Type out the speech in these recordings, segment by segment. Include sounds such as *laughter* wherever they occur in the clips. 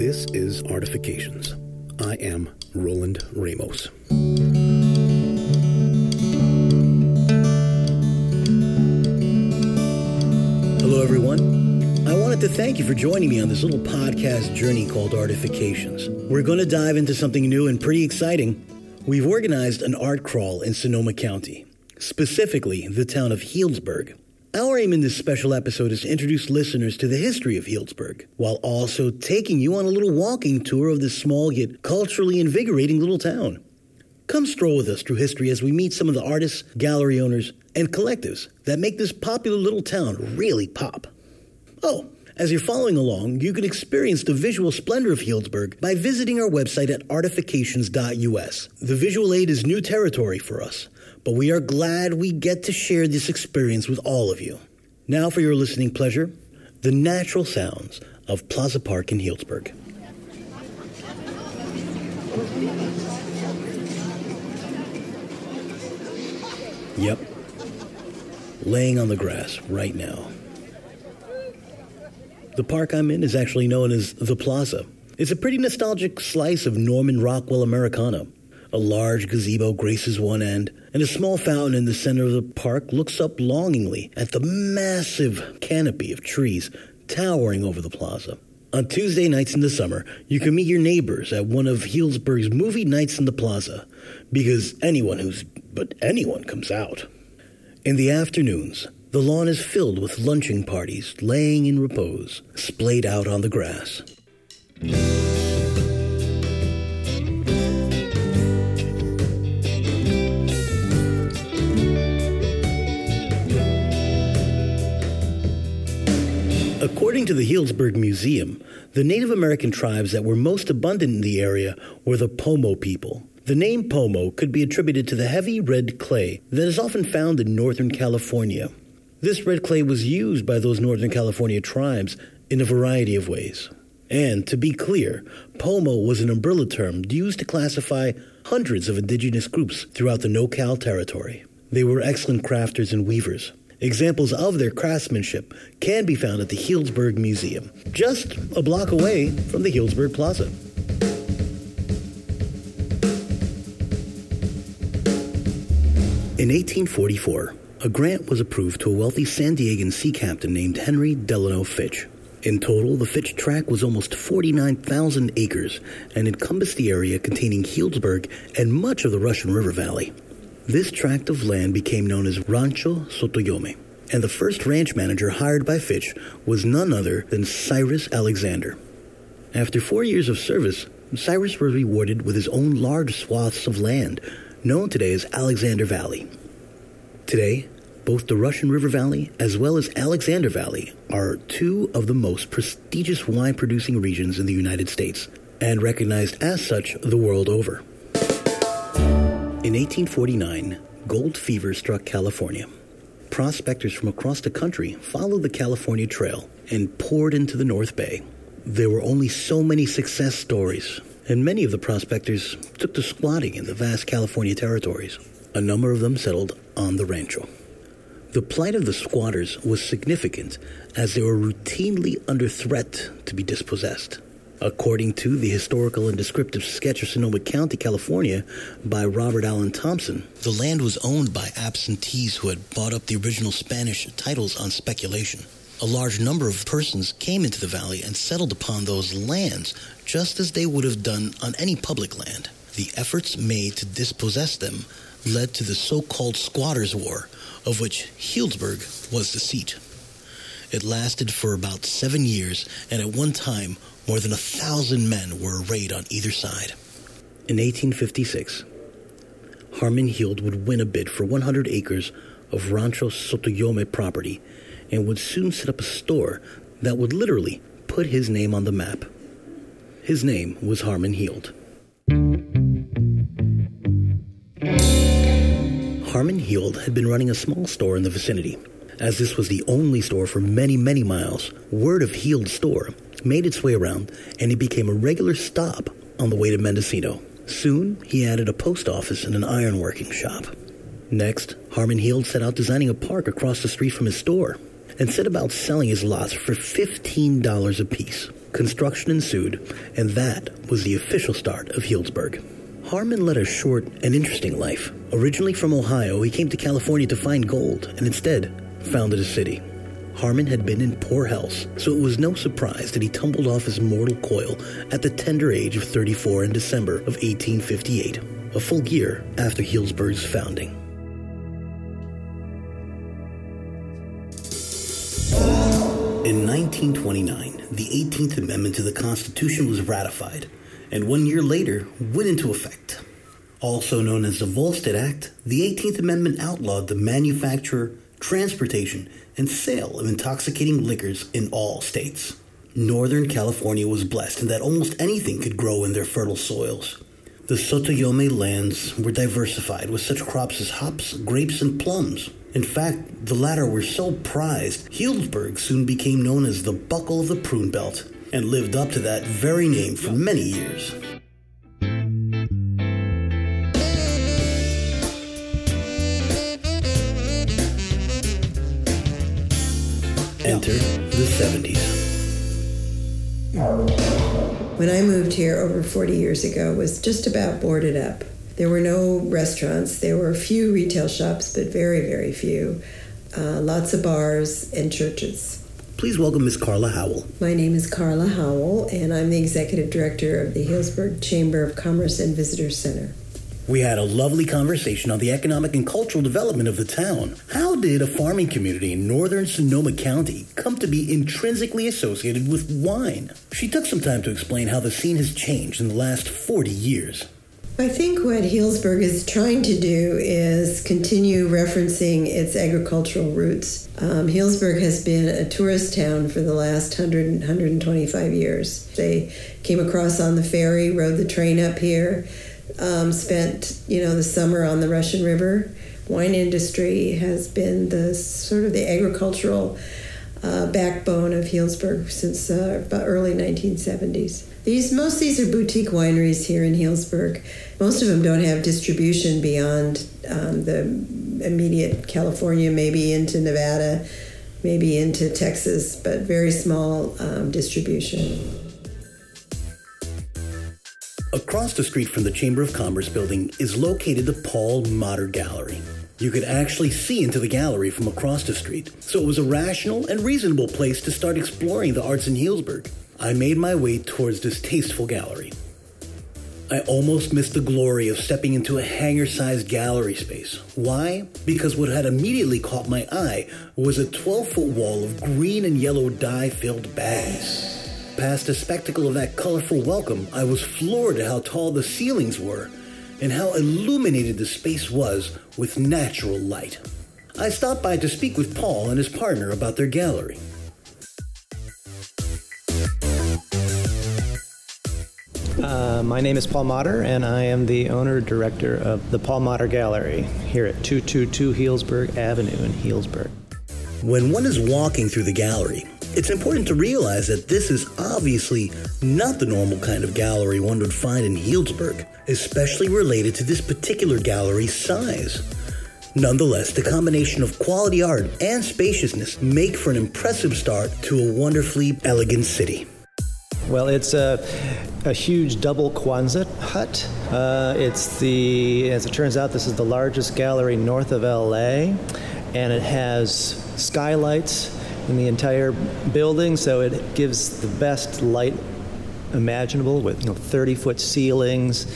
This is Artifications. I am Roland Ramos. Hello, everyone. I wanted to thank you for joining me on this little podcast journey called Artifications. We're going to dive into something new and pretty exciting. We've organized an art crawl in Sonoma County, specifically the town of Healdsburg. Our aim in this special episode is to introduce listeners to the history of Healdsburg, while also taking you on a little walking tour of this small yet culturally invigorating little town. Come stroll with us through history as we meet some of the artists, gallery owners, and collectives that make this popular little town really pop. Oh, as you're following along, you can experience the visual splendor of Healdsburg by visiting our website at artifications.us. The visual aid is new territory for us, but we are glad we get to share this experience with all of you. Now, for your listening pleasure, the natural sounds of Plaza Park in Healdsburg. Yep. Laying on the grass right now. The park I'm in is actually known as the Plaza. It's a pretty nostalgic slice of Norman Rockwell Americana. A large gazebo graces one end, and a small fountain in the center of the park looks up longingly at the massive canopy of trees towering over the plaza. On Tuesday nights in the summer, you can meet your neighbors at one of Healdsburg's movie nights in the plaza, because anyone who's but anyone comes out. In the afternoons, the lawn is filled with lunching parties laying in repose, splayed out on the grass. According to the Healdsburg Museum, the Native American tribes that were most abundant in the area were the Pomo people. The name Pomo could be attributed to the heavy red clay that is often found in Northern California. This red clay was used by those Northern California tribes in a variety of ways. And to be clear, Pomo was an umbrella term used to classify hundreds of indigenous groups throughout the NorCal territory. They were excellent crafters and weavers. Examples of their craftsmanship can be found at the Healdsburg Museum, just a block away from the Healdsburg Plaza. In 1844, a grant was approved to a wealthy San Diegan sea captain named Henry Delano Fitch. In total, the Fitch tract was almost 49,000 acres and encompassed the area containing Healdsburg and much of the Russian River Valley. This tract of land became known as Rancho Sotoyome, and the first ranch manager hired by Fitch was none other than Cyrus Alexander. After four years of service, Cyrus was rewarded with his own large swaths of land, known today as Alexander Valley. Today, both the Russian River Valley as well as Alexander Valley are two of the most prestigious wine producing regions in the United States and recognized as such the world over. In 1849, gold fever struck California. Prospectors from across the country followed the California Trail and poured into the North Bay. There were only so many success stories, and many of the prospectors took to squatting in the vast California territories. A number of them settled on the rancho. The plight of the squatters was significant as they were routinely under threat to be dispossessed. According to the historical and descriptive sketch of Sonoma County, California, by Robert Allen Thompson, the land was owned by absentees who had bought up the original Spanish titles on speculation. A large number of persons came into the valley and settled upon those lands just as they would have done on any public land. The efforts made to dispossess them led to the so-called Squatters' War, of which Healdsburg was the seat. It lasted for about seven years, and at one time, more than a thousand men were arrayed on either side. In 1856, Harmon Heald would win a bid for 100 acres of Rancho Sotoyome property and would soon set up a store that would literally put his name on the map. His name was Harmon Heald. Harmon Heald had been running a small store in the vicinity. As this was the only store for many, many miles, word of Heald's store made its way around and it became a regular stop on the way to Mendocino. Soon, he added a post office and an ironworking shop. Next, Harmon Heald set out designing a park across the street from his store and set about selling his lots for $15 apiece. construction ensued, and that was the official start of Healdsburg. Harmon led a short and interesting life. Originally from Ohio, he came to California to find gold and instead founded a city. Harmon had been in poor health, so it was no surprise that he tumbled off his mortal coil at the tender age of 34 in December of 1858, a full year after Healdsburg's founding. In 1929, the 18th Amendment to the Constitution was ratified, and one year later went into effect. Also known as the Volstead Act, the 18th Amendment outlawed the manufacture, transportation, and sale of intoxicating liquors in all states. Northern California was blessed in that almost anything could grow in their fertile soils. The Sotoyome lands were diversified with such crops as hops, grapes, and plums. In fact, the latter were so prized, Healdsburg soon became known as the Buckle of the Prune Belt and lived up to that very name for many years. Enter the 70s. When I moved here over 40 years ago, was just about boarded up. There were no restaurants. There were a few retail shops, but very, very few. Uh, lots of bars and churches. Please welcome Ms. Carla Howell. My name is Carla Howell, and I'm the executive director of the Healdsburg Chamber of Commerce and Visitor Center. We had a lovely conversation on the economic and cultural development of the town. How did a farming community in northern Sonoma County come to be intrinsically associated with wine? She took some time to explain how the scene has changed in the last 40 years. I think what Healdsburg is trying to do is continue referencing its agricultural roots. Um, Healdsburg has been a tourist town for the last 100, 125 years. They came across on the ferry, rode the train up here, um, spent you know the summer on the Russian River. Wine industry has been the sort of the agricultural uh, backbone of Healdsburg since uh, early 1970s. These most of these are boutique wineries here in Healdsburg. Most of them don't have distribution beyond um, the immediate California, maybe into Nevada, maybe into Texas, but very small um, distribution. Across the street from the Chamber of Commerce building is located the Paul Mahder Gallery. You could actually see into the gallery from across the street, so it was a rational and reasonable place to start exploring the arts in Healdsburg. I made my way towards this tasteful gallery. I almost missed the glory of stepping into a hangar sized gallery space. Why? Because what had immediately caught my eye was a 12 foot wall of green and yellow dye filled bags. Past the spectacle of that colorful welcome, I was floored at how tall the ceilings were and how illuminated the space was with natural light. I stopped by to speak with Paul and his partner about their gallery. Uh, my name is Paul Mahder, and I am the owner director of the Paul Mahder Gallery here at 222 Healdsburg Avenue in Healdsburg. When one is walking through the gallery, it's important to realize that this is obviously not the normal kind of gallery one would find in Healdsburg, especially related to this particular gallery's size. Nonetheless, the combination of quality art and spaciousness make for an impressive start to a wonderfully elegant city. Well, it's a, a huge double Quonset hut. Uh, it's the, as it turns out, this is the largest gallery north of LA, and it has skylights in the entire building, so it gives the best light imaginable with you know 30 foot ceilings.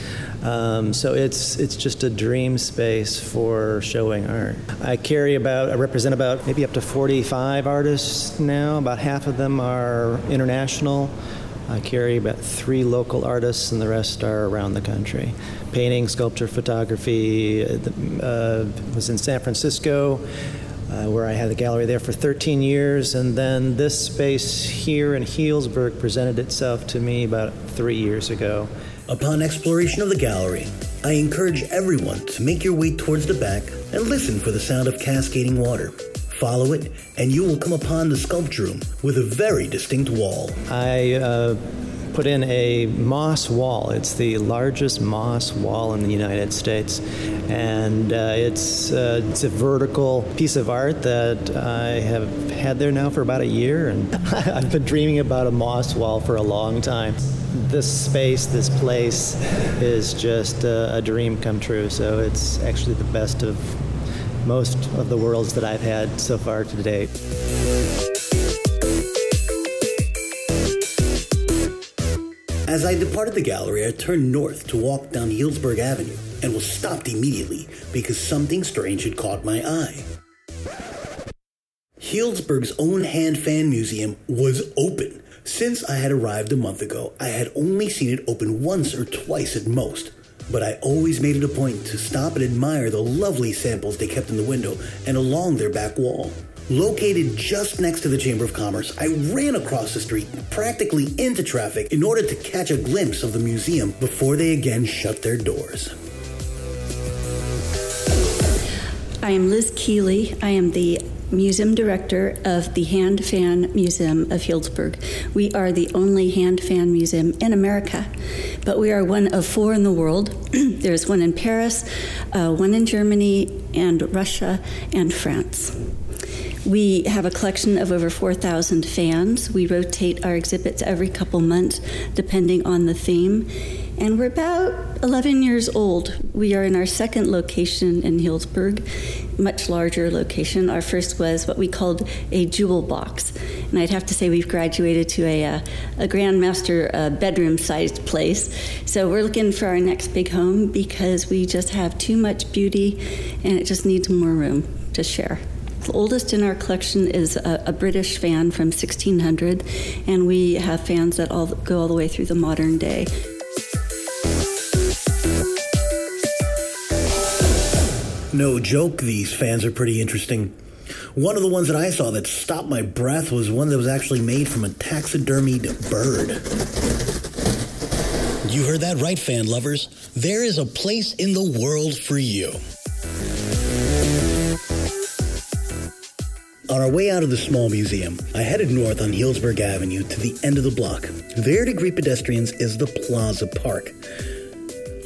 Um, so it's it's just a dream space for showing art. I carry about I represent about maybe up to 45 artists now. About half of them are international. I carry about three local artists, and the rest are around the country. Painting, sculpture, photography. Uh, was in San Francisco. Uh, where I had the gallery there for 13 years, and then this space here in Healdsburg presented itself to me about three years ago. Upon exploration of the gallery, I encourage everyone to make your way towards the back and listen for the sound of cascading water. Follow it, and you will come upon the sculpture room with a very distinct wall. I uh, put in a moss wall. It's the largest moss wall in the United States, and uh, it's uh, it's a vertical piece of art that I have had there now for about a year, and *laughs* I've been dreaming about a moss wall for a long time. This space, this place, is just a, a dream come true. So it's actually the best of most of the worlds that I've had so far to date. As I departed the gallery, I turned north to walk down Healdsburg Avenue and was stopped immediately because something strange had caught my eye. Healdsburg's own hand fan museum was open. Since I had arrived a month ago, I had only seen it open once or twice at most. But I always made it a point to stop and admire the lovely samples they kept in the window and along their back wall. Located just next to the Chamber of Commerce, I ran across the street, practically into traffic, in order to catch a glimpse of the museum before they again shut their doors. I am Liz Keeley. I am the museum director of the Hand Fan Museum of Healdsburg. We are the only hand fan museum in America, but we are one of four in the world. *clears throat* There's one in Paris, uh, one in Germany, and Russia, and France. We have a collection of over 4,000 fans. We rotate our exhibits every couple months depending on the theme. And we're about 11 years old. We are in our second location in Healdsburg, much larger location. Our first was what we called a jewel box. And I'd have to say we've graduated to a, uh, a grandmaster uh, bedroom sized place. So we're looking for our next big home because we just have too much beauty and it just needs more room to share. The oldest in our collection is a, a, British fan from 1600, and we have fans that all go all the way through the modern day. No joke, these fans are pretty interesting. One of the ones that I saw that stopped my breath was one that was actually made from a taxidermied bird. You heard that right, fan lovers. There is a place in the world for you. On our way out of the small museum, I headed north on Healdsburg Avenue to the end of the block. There to greet pedestrians is the Plaza Park.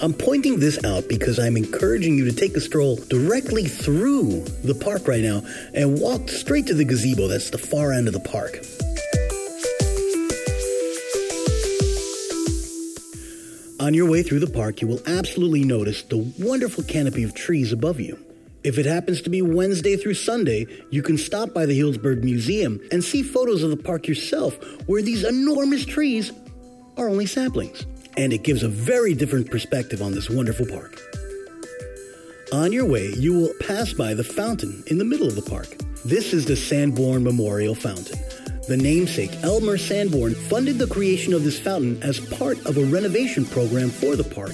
I'm pointing this out because I'm encouraging you to take a stroll directly through the park right now and walk straight to the gazebo that's the far end of the park. On your way through the park, you will absolutely notice the wonderful canopy of trees above you. If it happens to be Wednesday through Sunday, you can stop by the Healdsburg Museum and see photos of the park yourself where these enormous trees are only saplings and it gives a very different perspective on this wonderful park. On your way, you will pass by the fountain in the middle of the park. This is the Sanborn Memorial Fountain. The namesake, Elmer Sanborn, funded the creation of this fountain as part of a renovation program for the park,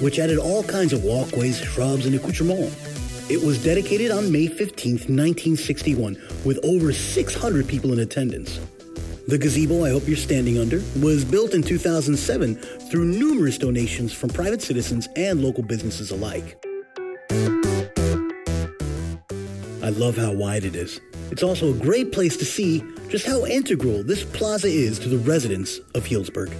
which added all kinds of walkways, shrubs, and accoutrements. It was dedicated on May 15, 1961, with over 600 people in attendance. The gazebo I hope you're standing under was built in 2007 through numerous donations from private citizens and local businesses alike. I love how wide it is. It's also a great place to see just how integral this plaza is to the residents of Healdsburg.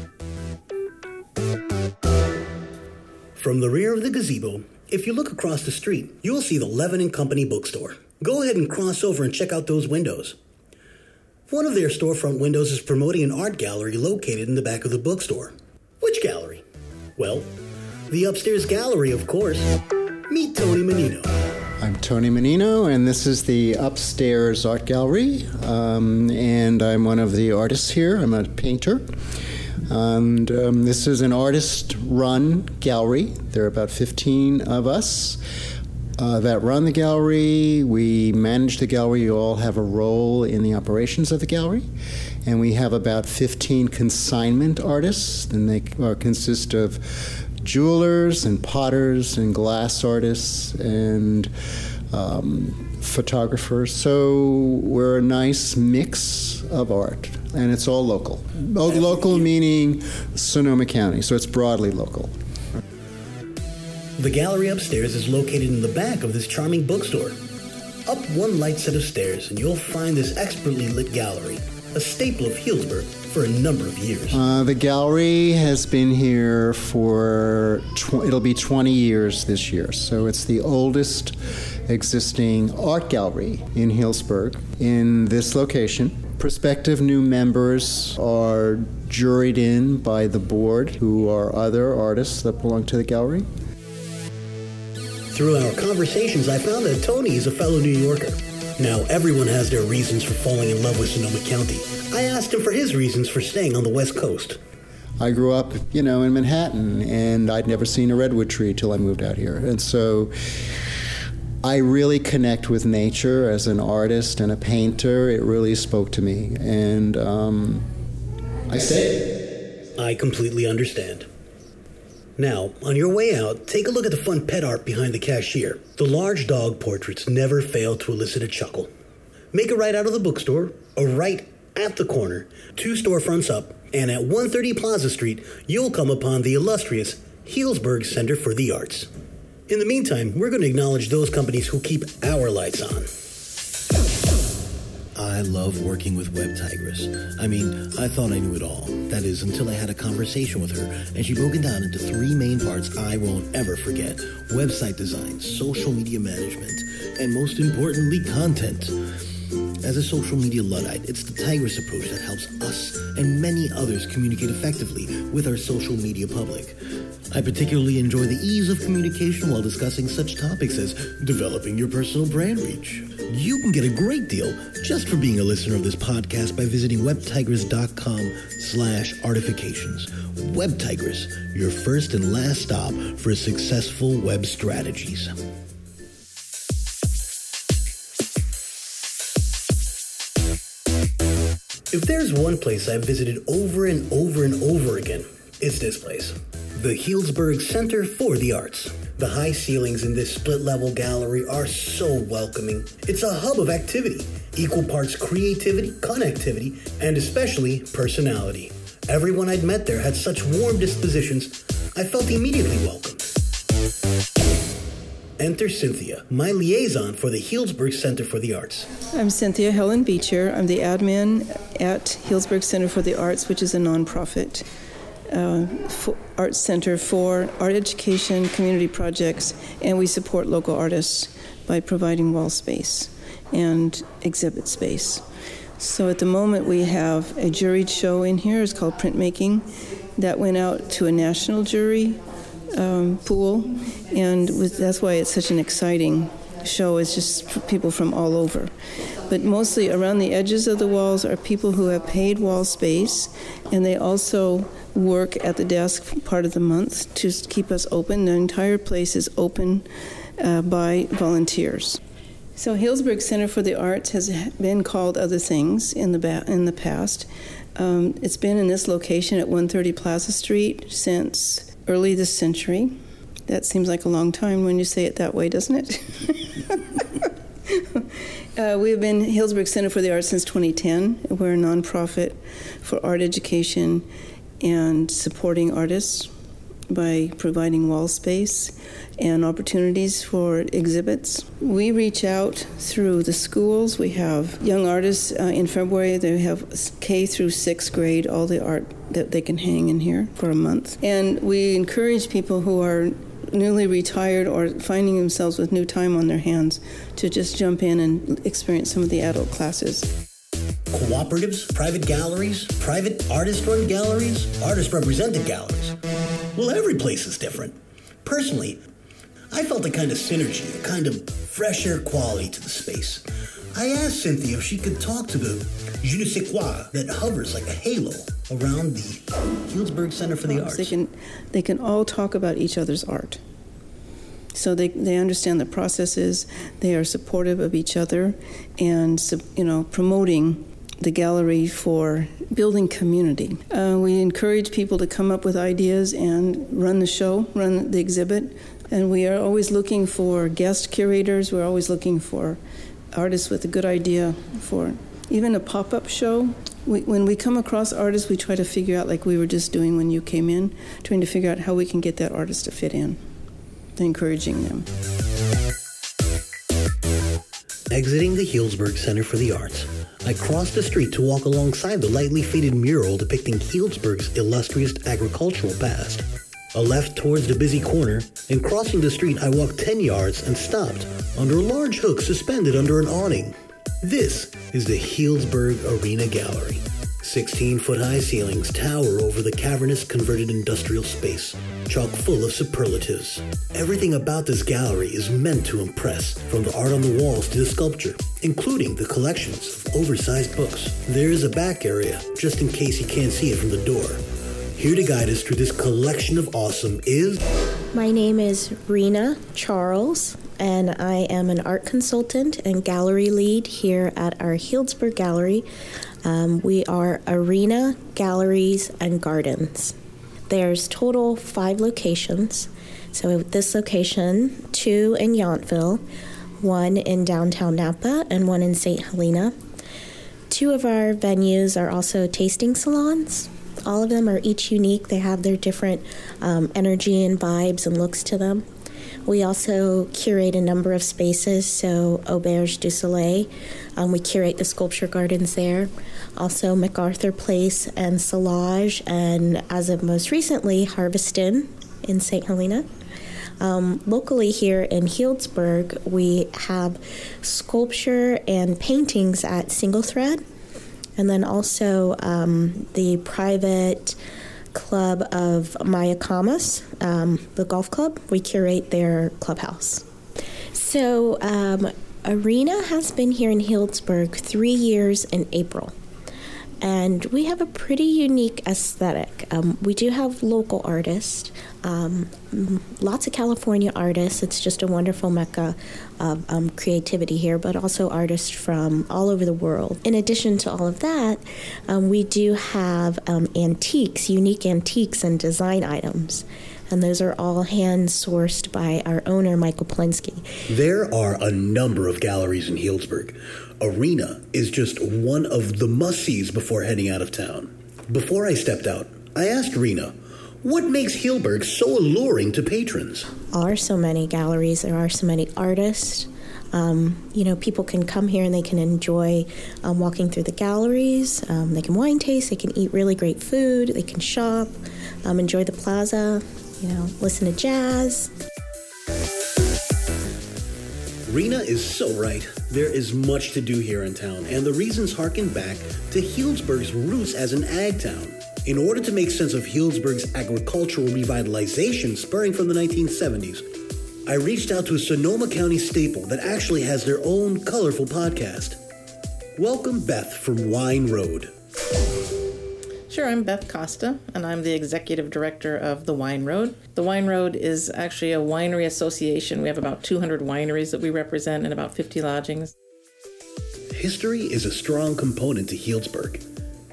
From the rear of the gazebo, if you look across the street, you'll see the Levin and Company bookstore. Go ahead and cross over and check out those windows. One of their storefront windows is promoting an art gallery located in the back of the bookstore. Which gallery? Well, the upstairs gallery, of course. Meet Tony Menino. I'm Tony Menino, and this is the upstairs art gallery. Um, and I'm one of the artists here. I'm a painter. And um, this is an artist run gallery. There are about 15 of us uh, that run the gallery. We manage the gallery. You all have a role in the operations of the gallery. And we have about 15 consignment artists, and they uh, consist of jewelers and potters and glass artists and um, photographers. So we're a nice mix of art, and it's all local. Local meaning Sonoma County, so it's broadly local. The gallery upstairs is located in the back of this charming bookstore. Up one light set of stairs, and you'll find this expertly lit gallery, a staple of Healdsburg, for a number of years. Uh, the gallery has been here for, tw- it'll be 20 years this year. So it's the oldest existing art gallery in Healdsburg in this location. Prospective new members are juried in by the board, who are other artists that belong to the gallery. Through our conversations, I found that Tony is a fellow New Yorker. Now, everyone has their reasons for falling in love with Sonoma County. I asked him for his reasons for staying on the West Coast. I grew up, you know, in Manhattan, and I'd never seen a redwood tree till I moved out here. And so I really connect with nature as an artist and a painter. It really spoke to me, and um, I stayed. I completely understand. Now, on your way out, take a look at the fun pet art behind the cashier. The large dog portraits never fail to elicit a chuckle. Make a right out of the bookstore, a right at the corner, two storefronts up, and at 130 Plaza Street, you'll come upon the illustrious Healdsburg Center for the Arts. In the meantime, we're going to acknowledge those companies who keep our lights on. I love working with Web Tigress. I mean, I thought I knew it all. That is, until I had a conversation with her, and she broke it down into three main parts I won't ever forget website design, social media management, and most importantly, content. As a social media Luddite, it's the Tigress approach that helps us and many others communicate effectively with our social media public. I particularly enjoy the ease of communication while discussing such topics as developing your personal brand reach. You can get a great deal just for being a listener of this podcast by visiting webtigress.com slash artifications. WebTigress, your first and last stop for successful web strategies. If there's one place I've visited over and over and over again, it's this place the Healdsburg Center for the Arts. The high ceilings in this split level gallery are so welcoming. It's a hub of activity, equal parts creativity, connectivity, and especially personality. Everyone I'd met there had such warm dispositions, I felt immediately welcomed. Enter Cynthia, my liaison for the Healdsburg Center for the Arts. I'm Cynthia Helen Beecher. I'm the admin at Healdsburg Center for the Arts, which is a nonprofit uh, arts center for art education, community projects, and we support local artists by providing wall space and exhibit space. So at the moment, we have a juried show in here. It's called Printmaking. That went out to a national jury um, pool, and with, that's why it's such an exciting show. It's just people from all over. But mostly around the edges of the walls are people who have paid wall space, and they also work at the desk part of the month to keep us open. The entire place is open uh, by volunteers. So Healdsburg Center for the Arts has been called other things in the ba- in the past. Um, it's been in this location at 130 Plaza Street since early this century. That seems like a long time when you say it that way, doesn't it? *laughs* *laughs* uh, we have been Healdsburg Center for the Arts since 2010. We're a nonprofit for art education and supporting artists by providing wall space and opportunities for exhibits. We reach out through the schools. We have young artists uh, in February. They have K through sixth grade, all the art that they can hang in here for a month. And we encourage people who are newly retired or finding themselves with new time on their hands to just jump in and experience some of the adult classes cooperatives, private galleries, private artist run galleries, artist represented galleries. Well, every place is different. Personally, I felt a kind of synergy, a kind of fresh air quality to the space. I asked Cynthia if she could talk to the je ne sais quoi that hovers like a halo around the Healdsburg Center for the Arts. They can, they can all talk about each other's art. So they, they understand the processes, they are supportive of each other, and you know promoting the gallery for building community. Uh, we encourage people to come up with ideas and run the show, run the exhibit. And we are always looking for guest curators. We're always looking for artists with a good idea for even a pop up show. We, when we come across artists, we try to figure out, like we were just doing when you came in, trying to figure out how we can get that artist to fit in, encouraging them. Exiting the Healdsburg Center for the Arts, I crossed the street to walk alongside the lightly faded mural depicting Healdsburg's illustrious agricultural past. A left towards the busy corner, and crossing the street, I walked 10 yards and stopped under a large hook suspended under an awning. This is the Healdsburg Arena Gallery. 16 foot high ceilings tower over the cavernous converted industrial space, chock full of superlatives. Everything about this gallery is meant to impress, from the art on the walls to the sculpture, including the collections of oversized books. There is a back area, just in case you can't see it from the door. Here to guide us through this collection of awesome is. My name is Rena Charles, and I am an art consultant and gallery lead here at our Healdsburg Gallery. Um, we are Arena Galleries and Gardens. There's total five locations. So this location, two in Yountville, one in downtown Napa, and one in St. Helena. Two of our venues are also tasting salons. All of them are each unique. They have their different um, energy and vibes and looks to them. We also curate a number of spaces. So Auberge du Soleil, um, we curate the sculpture gardens there. Also MacArthur Place and Solage, and as of most recently, Harvest Inn in St. Helena. Um, locally here in Healdsburg, we have sculpture and paintings at Single Thread, and then also um, the private club of Mayacamas, um, the golf club. We curate their clubhouse. So, um, Arena has been here in Healdsburg three years in April. And we have a pretty unique aesthetic. Um, we do have local artists, um, lots of California artists. It's just a wonderful mecca of um, creativity here, but also artists from all over the world. In addition to all of that, um, we do have um, antiques, unique antiques and design items. And those are all hand sourced by our owner, Michael Polenske. There are a number of galleries in Healdsburg. Arena is just one of the must sees before heading out of town. Before I stepped out, I asked Rena, what makes Healdsburg so alluring to patrons? There Are so many galleries, there are so many artists. Um, you know, people can come here and they can enjoy um, walking through the galleries. Um, they can wine taste, they can eat really great food, they can shop, um, enjoy the plaza, you know, listen to jazz. Rena is so right. There is much to do here in town, and the reasons harken back to Healdsburg's roots as an ag town. In order to make sense of Healdsburg's agricultural revitalization spurring from the 1970s, I reached out to a Sonoma County staple that actually has their own colorful podcast. Welcome, Beth from Wine Road. Sure, I'm Beth Costa, and I'm the executive director of the Wine Road. The Wine Road is actually a winery association. We have about 200 wineries that we represent and about 50 lodgings. History is a strong component to Healdsburg.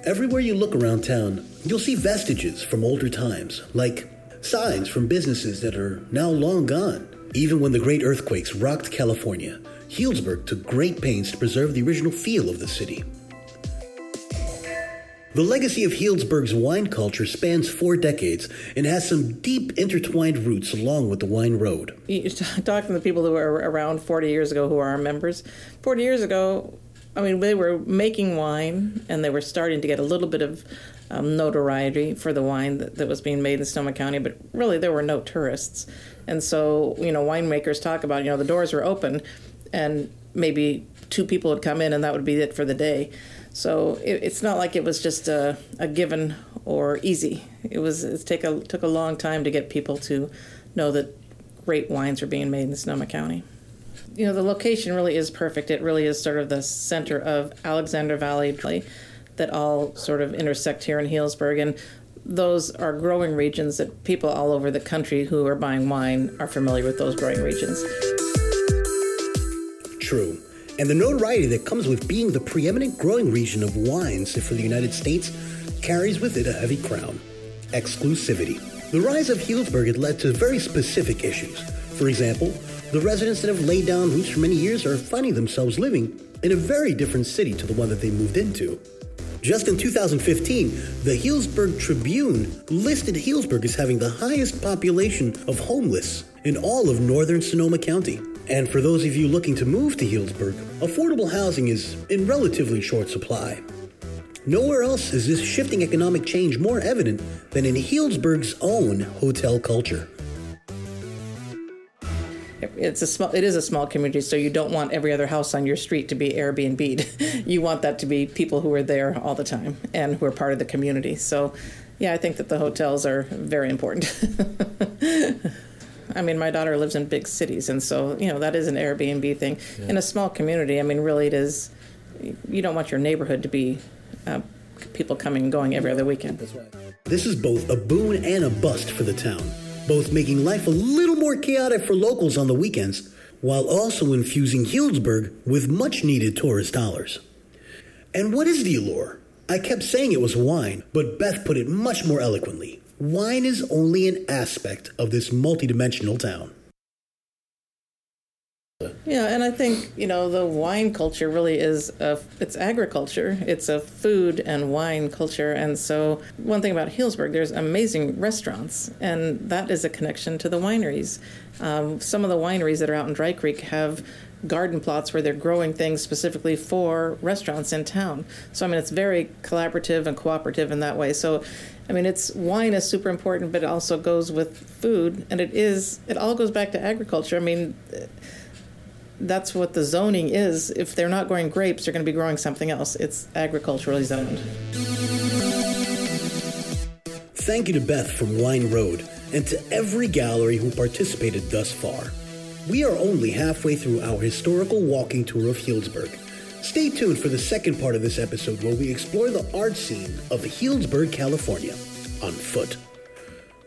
Everywhere you look around town, you'll see vestiges from older times, like signs from businesses that are now long gone. Even when the great earthquakes rocked California, Healdsburg took great pains to preserve the original feel of the city. The legacy of Healdsburg's wine culture spans four decades and has some deep intertwined roots along with the wine road. You *laughs* talk to the people who were around 40 years ago who are our members. 40 years ago, I mean, they were making wine and they were starting to get a little bit of um, notoriety for the wine that, that was being made in Sonoma County, but really there were no tourists. And so, you know, winemakers talk about, you know, the doors were open and maybe two people would come in and that would be it for the day. So it, it's not like it was just a, a given or easy. It was it take a took a long time to get people to know that great wines are being made in Sonoma County. You know, the location really is perfect. It really is sort of the center of Alexander Valley that all sort of intersect here in Healdsburg and those are growing regions that people all over the country who are buying wine are familiar with those growing regions. True and the notoriety that comes with being the preeminent growing region of wines for the United States carries with it a heavy crown exclusivity. The rise of Healdsburg had led to very specific issues. For example, the residents that have laid down roots for many years are finding themselves living in a very different city to the one that they moved into. Just in 2015, the Healdsburg Tribune listed Healdsburg as having the highest population of homeless in all of northern Sonoma County. And for those of you looking to move to Healdsburg, affordable housing is in relatively short supply. Nowhere else is this shifting economic change more evident than in Healdsburg's own hotel culture. It's a small. It is a small community, so you don't want every other house on your street to be Airbnb. *laughs* you want that to be people who are there all the time and who are part of the community. So, yeah, I think that the hotels are very important. *laughs* I mean, my daughter lives in big cities, and so you know that is an Airbnb thing. Yeah. In a small community, I mean, really, it is. You don't want your neighborhood to be uh, people coming and going every other weekend. This is both a boon and a bust for the town both making life a little more chaotic for locals on the weekends, while also infusing Healdsburg with much needed tourist dollars. And what is the allure? I kept saying it was wine, but Beth put it much more eloquently. Wine is only an aspect of this multidimensional town. Yeah, and I think you know the wine culture really is a it's agriculture. It's a food and wine culture, and so one thing about Healdsburg, there's amazing restaurants, and that is a connection to the wineries. Um, some of the wineries that are out in Dry Creek have garden plots where they're growing things specifically for restaurants in town. So I mean, it's very collaborative and cooperative in that way. So I mean, it's wine is super important, but it also goes with food, and it is it all goes back to agriculture. I mean that's what the zoning is. If they're not growing grapes, they're going to be growing something else. It's agriculturally zoned. Thank you to Beth from Wine Road and to every gallery who participated thus far. We are only halfway through our historical walking tour of Healdsburg. Stay tuned for the second part of this episode where we explore the art scene of Healdsburg, California, on foot.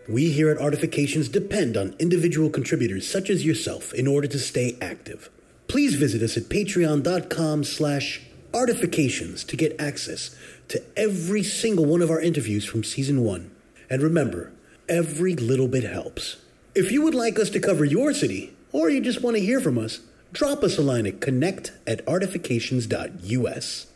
We here at Artifications depend on individual contributors such as yourself in order to stay active please visit us at patreon.com slash artifications to get access to every single one of our interviews from season one. And remember, every little bit helps. If you would like us to cover your city, or you just want to hear from us, drop us a line at connect at artifications.us.